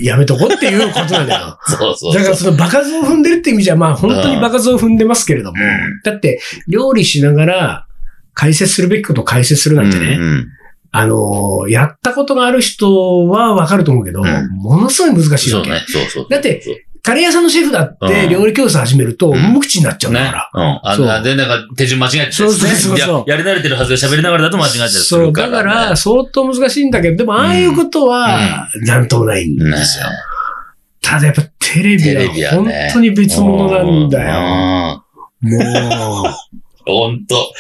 [SPEAKER 1] やめとこっていうことなんだよ。そうそうだからその場数を踏んでるって意味じゃ、まあ本当に場数を踏んでますけれども、だって料理しながら解説するべきことを解説するなんてね、あのやったことがある人はわかると思うけど、ものすごい難しいわけ。そうね、そうそう。だって、カレー屋さんのシェフだって料理教室始めると無口になっちゃうから。
[SPEAKER 2] うん。あんな、で、なんか手順間違えてる、そうそうそうそうや。り慣れてるはずで喋りながらだと間違えちゃう
[SPEAKER 1] そう、だから相当難しいんだけど、でもああいうことは、なんともないんですよ。ただやっぱテレビは本当に別物なんだよ。もう。
[SPEAKER 2] 本当。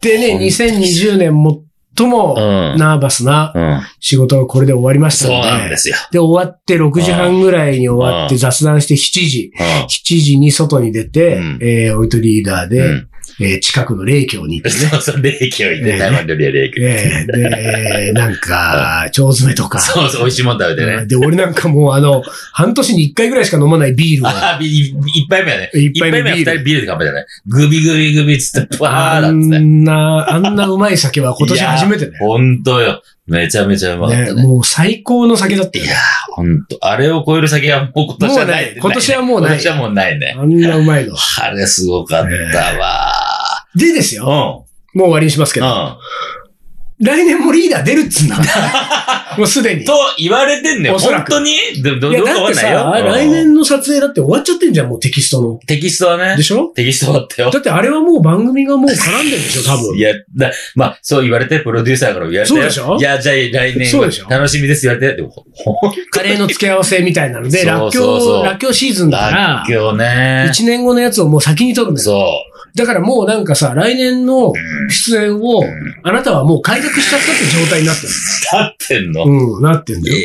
[SPEAKER 1] でね、2020年も最もナーバスな仕事がこれで終わりましたので、そうなんですよ。で、終わって6時半ぐらいに終わって雑談して7時、7時に外に出て、えー、オイトリーダーで、えー、近くの霊郷に行ってね。
[SPEAKER 2] そうそう、霊郷行って、台湾料理は霊郷。
[SPEAKER 1] えー、で、なんか、腸詰めとか。
[SPEAKER 2] そうそう、美味しいもん食べてね。
[SPEAKER 1] で、俺なんかもうあの、半年に一回ぐらいしか飲まないビールを。
[SPEAKER 2] あ、一杯目はね。一杯目は二人ビールで乾杯じゃない。グビグビグビつって、バーだって。
[SPEAKER 1] あんな、あんなうまい酒は今年初めてね。
[SPEAKER 2] ほんとよ。めちゃめちゃうまかったね。
[SPEAKER 1] ねもう最高の酒だった
[SPEAKER 2] いやー、ほんと。あれを超える酒はもう今年はない。
[SPEAKER 1] 今年はもうない。
[SPEAKER 2] 今年はもうないね。
[SPEAKER 1] あんなうまいの。
[SPEAKER 2] あれすごかったわ
[SPEAKER 1] でですよ。うん。もう終わりにしますけど。うん。来年もリーダー出るっつうんだ。もうすでに。
[SPEAKER 2] と言われてんだよ。本当に？ど、ど、どうか
[SPEAKER 1] だって
[SPEAKER 2] わかんないよ
[SPEAKER 1] さ、。来年の撮影だって終わっちゃってんじゃん、もうテキストの。
[SPEAKER 2] テキストはね
[SPEAKER 1] で。しょ？
[SPEAKER 2] テキストだったよ
[SPEAKER 1] だ。ってあれはもう番組がもう絡んでるでしょ、多分。
[SPEAKER 2] いや、だ、まあ、そう言われて、プロデューサーから言われて。
[SPEAKER 1] そうでしょ？
[SPEAKER 2] いや、じゃあ来年
[SPEAKER 1] そうでしょ？
[SPEAKER 2] 楽しみです言われて。でも、
[SPEAKER 1] カレーの付け合わせみたいなので、
[SPEAKER 2] そう
[SPEAKER 1] らっき
[SPEAKER 2] そうそう
[SPEAKER 1] ょう、らっきょうシーズンだから
[SPEAKER 2] らっ、きょうね。
[SPEAKER 1] 一年後のやつをもう先に撮るんだよ。
[SPEAKER 2] そ
[SPEAKER 1] だからもうなんかさ、来年の出演を、あなたはもう開拓しちゃったって状態になってる。
[SPEAKER 2] う。立ってんの？
[SPEAKER 1] うん、なってんだ
[SPEAKER 2] え
[SPEAKER 1] よ。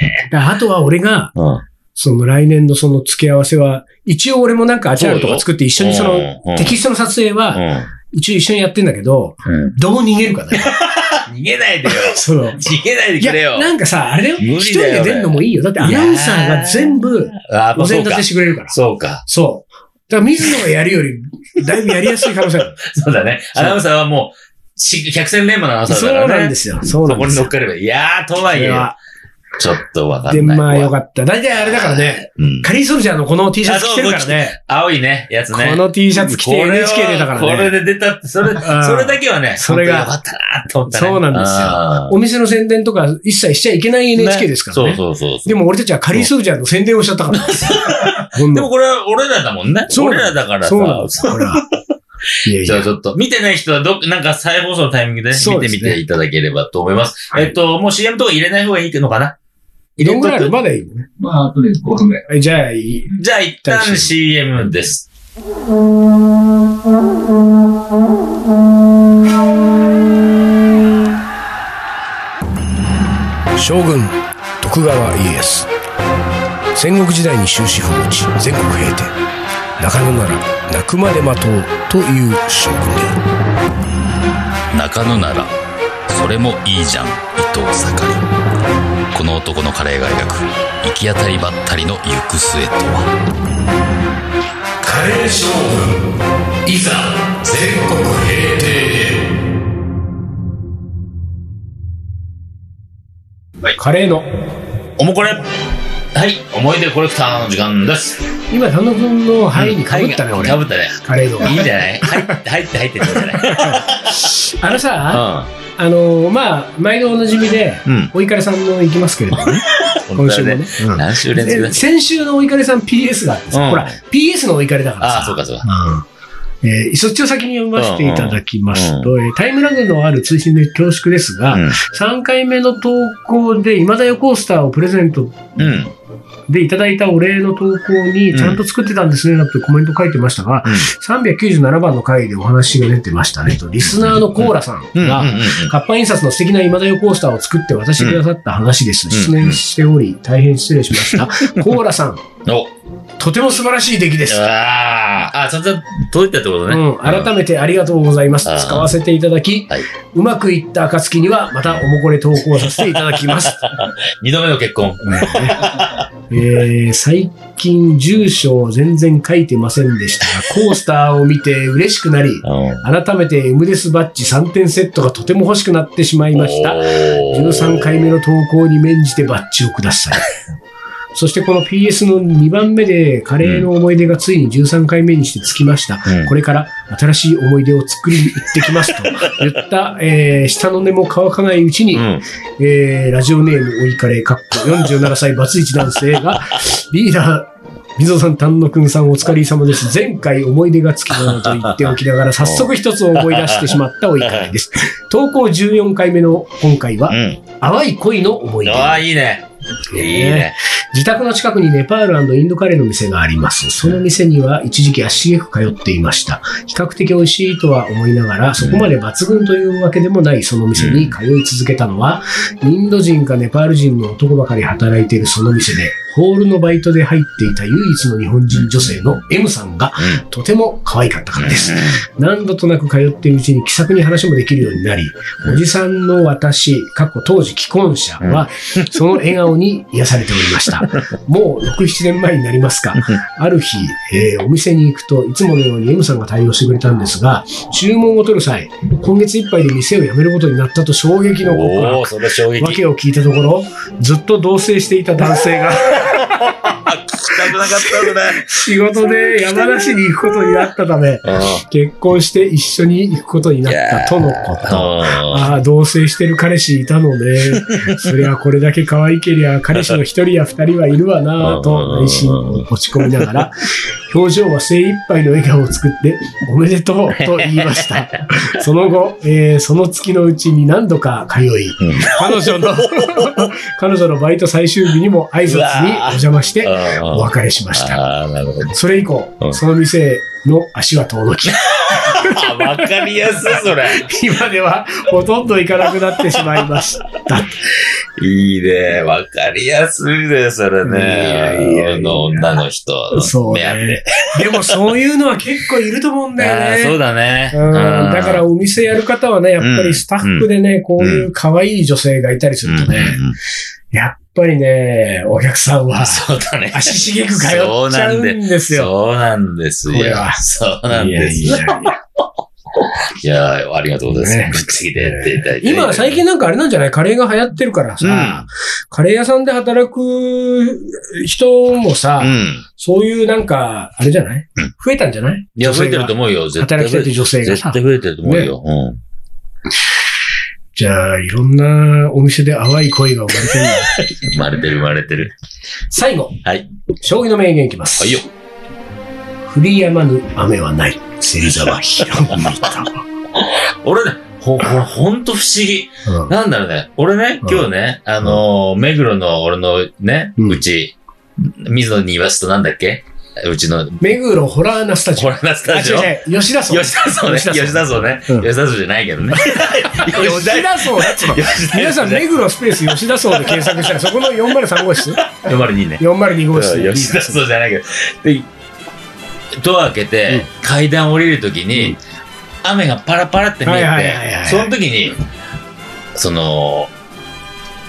[SPEAKER 2] え
[SPEAKER 1] だからあとは俺が、
[SPEAKER 2] うん。
[SPEAKER 1] その来年のその付け合わせは、一応俺もなんかアチャールとか作って一緒にその
[SPEAKER 2] うん
[SPEAKER 1] テキストの撮影は、
[SPEAKER 2] う
[SPEAKER 1] 一応一緒にやってんだけど、
[SPEAKER 2] ん。
[SPEAKER 1] どう逃げるかね。
[SPEAKER 2] 逃げないでよ。
[SPEAKER 1] その、
[SPEAKER 2] 逃げないでくれよ。
[SPEAKER 1] なんかさ、あれだよ。一人で出るのもいいよ。だってアナウンサーが全部、
[SPEAKER 2] あ
[SPEAKER 1] お膳立てしてくれるから。
[SPEAKER 2] そうか。
[SPEAKER 1] そう。だから水野がやるより、だいぶやりやすい可能性ある。
[SPEAKER 2] そうだね。アナウンサーはもう、し百戦錬磨のアナウンサー
[SPEAKER 1] そ
[SPEAKER 2] だからね。
[SPEAKER 1] うなんですよ。そうなんですよ
[SPEAKER 2] そこに乗っ。かればいやー、とはいえちょっとわか
[SPEAKER 1] で、
[SPEAKER 2] んない。
[SPEAKER 1] まあよかった。大体あれだからね、
[SPEAKER 2] うん。
[SPEAKER 1] カリーソルジャーのこの T シャツ着てるからね。
[SPEAKER 2] 青いね、やつね。
[SPEAKER 1] この T シャツ着て
[SPEAKER 2] これは
[SPEAKER 1] NHK 出たから
[SPEAKER 2] これ
[SPEAKER 1] ね。
[SPEAKER 2] で出たって、それ、
[SPEAKER 1] ん
[SPEAKER 2] それだけはね、
[SPEAKER 1] それが
[SPEAKER 2] 本当によかったなと思ったね。
[SPEAKER 1] そうなんですよ
[SPEAKER 2] あー
[SPEAKER 1] お店の宣伝とか一切しちゃいけない NHK ですからね。
[SPEAKER 2] そうそうそうそう。
[SPEAKER 1] でも俺たちはカリーソルジャーの宣伝をしちゃったから。
[SPEAKER 2] でもこれは俺らだもんね。
[SPEAKER 1] そう
[SPEAKER 2] 俺らだからさ。
[SPEAKER 1] そうなんですよ。これは。いやいや
[SPEAKER 2] じゃあち。ょっと、見てない人はど、なんか再放送のタイミングでね
[SPEAKER 1] そうですね
[SPEAKER 2] 見てみていただければと思います。
[SPEAKER 1] はい
[SPEAKER 2] えっと、もう CM とか入れない方がいいのかな？入
[SPEAKER 1] どんぐらいあ
[SPEAKER 2] れとく？
[SPEAKER 1] るまだいいの？ね
[SPEAKER 3] まあ、あとで5分ぐらい。
[SPEAKER 1] はいじゃあいい。
[SPEAKER 2] じゃあ一旦 CM です。
[SPEAKER 1] 将軍徳川家康戦国時代に終止符を打ち全国平定。中野なら泣くまで待とうという将軍であ
[SPEAKER 4] 中野ならそれもいいじゃん伊藤盛り。この男のカレーが描く行き当たりばったりの行く末とは。
[SPEAKER 1] カレー将軍いざ全国平定カレーの。
[SPEAKER 2] おもこれはい、思い出コレクターの時間です。
[SPEAKER 1] 今丹野くんの範囲にかぶったね、俺。
[SPEAKER 2] かぶったね。
[SPEAKER 1] カレーの。が
[SPEAKER 2] いいんじゃない？入って、入って、入ってじゃない？
[SPEAKER 1] あのさ、あのまあ毎度おなじみで、
[SPEAKER 2] うん。
[SPEAKER 1] おいかれさんの行きますけれどもね。
[SPEAKER 2] うん。
[SPEAKER 1] 今週もね。
[SPEAKER 2] 何週連続
[SPEAKER 1] 先週のおいかれさん PS があってほら PS のおいかれだからさ。
[SPEAKER 2] ああ、そうか、そうか。
[SPEAKER 1] うん。えーそっちを先に読ませていただきますと、えータイムラグのある通信で恐縮ですが、
[SPEAKER 2] うん。
[SPEAKER 1] 3回目の投稿で今だよコースターをプレゼント
[SPEAKER 2] うん。
[SPEAKER 1] でいただいたお礼の投稿にちゃんと作ってたんですね、なんてコメント書いてましたが、397番の回でお話が出てましたねと、リスナーのコーラさん
[SPEAKER 2] うん。うん。
[SPEAKER 1] が、
[SPEAKER 2] うん
[SPEAKER 1] 活版印刷の素敵な今だよコースターを作って渡してくださった話です。
[SPEAKER 2] ん
[SPEAKER 1] 失念しており、大変失礼しました。コーラさん、
[SPEAKER 2] お、
[SPEAKER 1] とても素晴らしい出来です。
[SPEAKER 2] ああ、あ、ちゃんと届いたってことね。
[SPEAKER 1] うん、改めてありがとうございます。使わせていただき、
[SPEAKER 2] はいう
[SPEAKER 1] まくいった暁には、またおもこれ投稿させていただきます。
[SPEAKER 2] 二度目の結婚。
[SPEAKER 1] えー最近住所を全然書いてませんでしたが、コースターを見て嬉しくなり、
[SPEAKER 2] うん。
[SPEAKER 1] 改めて M デスバッジ3点セットがとても欲しくなってしまいました。13回目の投稿に免じてバッジをください。そしてこの PS の2番目でカレーの思い出がついに13回目にしてつきました。
[SPEAKER 2] うん
[SPEAKER 1] これから新しい思い出を作りに行ってきますと言った、えー下の根も乾かないうちに、
[SPEAKER 2] うん。
[SPEAKER 1] えーラジオネームおいかれ、かっこ47歳バツイチ男性が、リーダー、水野さん、丹野くんさんお疲れ様です。前回思い出がつきなのと言っておきながら、早速一つ思い出してしまったおいかれです。投稿14回目の今回は、
[SPEAKER 2] うん。
[SPEAKER 1] 淡い恋の思い出。
[SPEAKER 2] ああ、いいね。いいね。
[SPEAKER 1] 自宅の近くにネパールインドカレーの店があります。その店には一時期足しげく通っていました。比較的美味しいとは思いながら、そこまで抜群というわけでもないその店に通い続けたのは、インド人かネパール人の男ばかり働いているその店で、ホールのバイトで入っていた唯一の日本人女性の M さんが、とても可愛かったからです。何度となく通っているうちに気さくに話もできるようになり、おじさんの私、過去当時既婚者は、その笑顔に癒されておりました。もう6、7年前になりますか。ある日、えーお店に行くといつものように M さんが対応してくれたんですが、注文を取る際、今月いっぱいで店を辞めることになったと衝撃の告白。
[SPEAKER 2] それ衝撃。
[SPEAKER 1] わけを聞いたところ、ずっと同棲していた男性が、
[SPEAKER 2] たくなかったそれ。
[SPEAKER 1] 仕事で山梨に行くことになったため、結婚して一緒に行くことになったとのこと。ああ、同棲してる彼氏いたのね。そりゃこれだけ可愛けりゃ彼氏の一人や二人はいるわなぁと内心落ち込みながら、表情は精一杯の笑顔を作って、おめでとうと言いました。その後、えーその月のうちに何度か通い、彼女の、彼女のバイト最終日にも挨拶にお邪魔してお別れしました。それ以降、
[SPEAKER 2] うん。
[SPEAKER 1] その店の足は遠のき、
[SPEAKER 2] あ、わかりやすい、それ。
[SPEAKER 1] 今ではほとんど行かなくなってしまいました。
[SPEAKER 2] いいね。わかりやすいね、それね。あの女の人。
[SPEAKER 1] そう
[SPEAKER 2] 目当
[SPEAKER 1] ね
[SPEAKER 2] て。。
[SPEAKER 1] でもそういうのは結構いると思うんだよね。
[SPEAKER 2] そうだね。
[SPEAKER 1] うん、だからお店やる方はね、やっぱりスタッフでね、こういう可愛い女性がいたりす
[SPEAKER 2] うん、
[SPEAKER 1] るとね、
[SPEAKER 2] うんうん
[SPEAKER 1] やっぱりね、お客さんは
[SPEAKER 2] そうだね。
[SPEAKER 1] 足しげく通っちゃうんですよ。
[SPEAKER 2] そうなんですよ。そうなんですよ。
[SPEAKER 1] いやいやいや
[SPEAKER 2] いやありがとうござい
[SPEAKER 1] ね
[SPEAKER 2] ます。ぶっちぎりでやっていただいて。
[SPEAKER 1] 今は最近なんかあれなんじゃない？カレーが流行ってるからさ、
[SPEAKER 2] うん
[SPEAKER 1] カレー屋さんで働く人もさ、
[SPEAKER 2] うん。
[SPEAKER 1] そういうなんか、あれじゃない、
[SPEAKER 2] うん
[SPEAKER 1] 増えたんじゃない？
[SPEAKER 2] いや、増えてると思うよ。絶対
[SPEAKER 1] 働きたいって女性がさ。
[SPEAKER 2] 絶対増えてると思うよ。うん。
[SPEAKER 1] じゃあ、いろんなお店で淡い恋が生まれてる。
[SPEAKER 2] 生まれてる生まれてる。
[SPEAKER 1] 最後、
[SPEAKER 2] はい。
[SPEAKER 1] 将棋の名言いきます。
[SPEAKER 2] はいよ。
[SPEAKER 1] 降り止まぬ雨はない。芹沢博美た。
[SPEAKER 2] 俺ね、ほ、ほんと不思議。
[SPEAKER 1] うん
[SPEAKER 2] なんだろうね。俺ね、
[SPEAKER 1] うん
[SPEAKER 2] 今日ね、あのー、目黒の俺のね、
[SPEAKER 1] うん
[SPEAKER 2] うち、水野に言わすとなんだっけ？うちの、
[SPEAKER 1] 目黒ホラーナスタジオ。
[SPEAKER 2] ホラーナスタジオ？
[SPEAKER 1] あ、違う違う。吉田荘。
[SPEAKER 2] 吉田荘ね。
[SPEAKER 1] 吉田荘
[SPEAKER 2] 吉田荘ね。
[SPEAKER 1] うん
[SPEAKER 2] 吉田荘じゃないけどね。
[SPEAKER 1] 吉田荘だっつうの。皆さん、目黒スペース吉田荘で検索したら、そこの403号室？
[SPEAKER 2] 402ね。
[SPEAKER 1] ?402 号室。
[SPEAKER 2] 吉田荘じゃないけど。で、ドア開けて、階段降りるときに、雨がパラパラって見えて、その時に、その、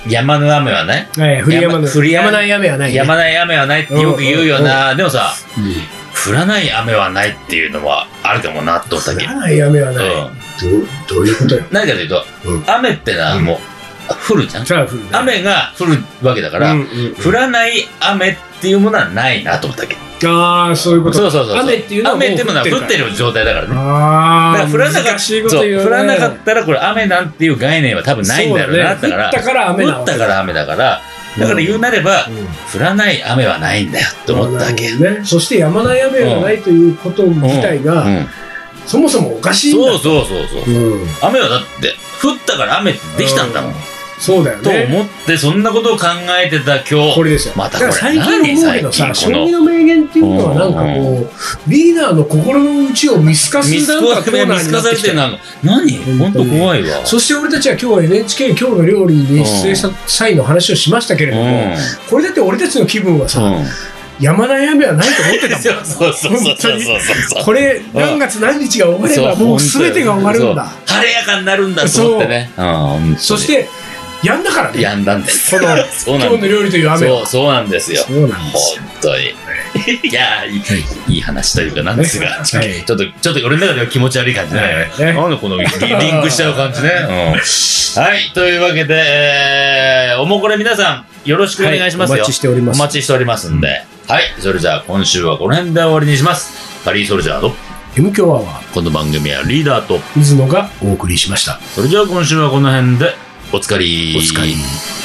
[SPEAKER 2] 山の雨はない？
[SPEAKER 1] はい、降り山の。
[SPEAKER 2] 降り山
[SPEAKER 1] 山ない雨はないね。
[SPEAKER 2] 山ない雨はないってよく言うよな。でもさ、
[SPEAKER 1] うん
[SPEAKER 2] 降らない雨はないっていうのはあるかもなって思ったっけ。
[SPEAKER 1] 降らない雨はない。
[SPEAKER 2] うん。
[SPEAKER 1] どうどういうことよ？
[SPEAKER 2] 何かというと、
[SPEAKER 1] うん
[SPEAKER 2] 雨ってのはもう、降るじゃん
[SPEAKER 1] じゃあ降るね。
[SPEAKER 2] 雨が降るわけだから、
[SPEAKER 1] うんうん
[SPEAKER 2] 降らない雨っていうものはないなと思ったっけ。
[SPEAKER 1] ああ、そういうこと。
[SPEAKER 2] そうそうそうそう。
[SPEAKER 1] 雨っていうのはもう
[SPEAKER 2] 雨っていうのは降って
[SPEAKER 1] る
[SPEAKER 2] る状態だからね。
[SPEAKER 1] ああ。
[SPEAKER 2] 降らなかった
[SPEAKER 1] 難しいこと
[SPEAKER 2] そう
[SPEAKER 1] 言うね。
[SPEAKER 2] 降らなかったらこれ雨なんていう概念は多分ないんだろうな。
[SPEAKER 1] そうだね
[SPEAKER 2] だから、
[SPEAKER 1] 降ったから雨なわけ
[SPEAKER 2] 降ったから雨だから、だから言うなれば、
[SPEAKER 1] うん
[SPEAKER 2] 降らない雨はないんだよって思ったわけ。
[SPEAKER 1] ね。そして山ない雨がないということ自体が、
[SPEAKER 2] うん
[SPEAKER 1] そもそもおかしいんだ。
[SPEAKER 2] そうそうそうそう。
[SPEAKER 1] うん。
[SPEAKER 2] 雨はだって、降ったから雨ってできたんだもん。
[SPEAKER 1] そうだよ
[SPEAKER 2] と
[SPEAKER 1] ね。
[SPEAKER 2] 思って、そんなことを考えてた今日。
[SPEAKER 1] これですよ。
[SPEAKER 2] またこれ
[SPEAKER 1] 最近思うけどさ、将棋の名言っていうのはなんかこう、リーダーの心の内を見透かすなんかコーナー
[SPEAKER 2] か見透か
[SPEAKER 1] になってきて
[SPEAKER 2] されてるなんか、何？本当怖いわ。
[SPEAKER 1] そして俺たちは今日は NHK 今日の料理に出演した際の話をしましたけれども、これだって俺たちの気分はさ、
[SPEAKER 2] うん。
[SPEAKER 1] 山ない雨はないと思ってたもん。
[SPEAKER 2] そうそうそうそうそうそう。
[SPEAKER 1] これ何月何日が終わればもう全てが終わるんだ。
[SPEAKER 2] 晴れやかになるんだと思ってね。うん。
[SPEAKER 1] そして、やんだからね。
[SPEAKER 2] やんだんです。
[SPEAKER 1] この
[SPEAKER 2] そうなんです。
[SPEAKER 1] 今日の料理という雨は。
[SPEAKER 2] そう、そうなんですよ。
[SPEAKER 1] そうなんですよ。
[SPEAKER 2] 本当に。いやーいい、いい話というか、なんですが、
[SPEAKER 1] はい
[SPEAKER 2] ちょっと、ちょっと俺の中では気持ち悪い感じね。
[SPEAKER 1] ね
[SPEAKER 2] なんでこのリリンクしちゃう感じね。うんはい、というわけで、えーおもこれ皆さん、よろしくお願いしますよ。
[SPEAKER 1] はいお待ちしております
[SPEAKER 2] お待ちしておりますんで。はい、それじゃあ今週はこの辺で終わりにします。カリーソルジャーの
[SPEAKER 1] M 強アワー、
[SPEAKER 2] この番組はリーダーと、
[SPEAKER 1] 水野がお送りしました。
[SPEAKER 2] それじゃあ今週はこの辺で、お疲れ。
[SPEAKER 1] お疲れ。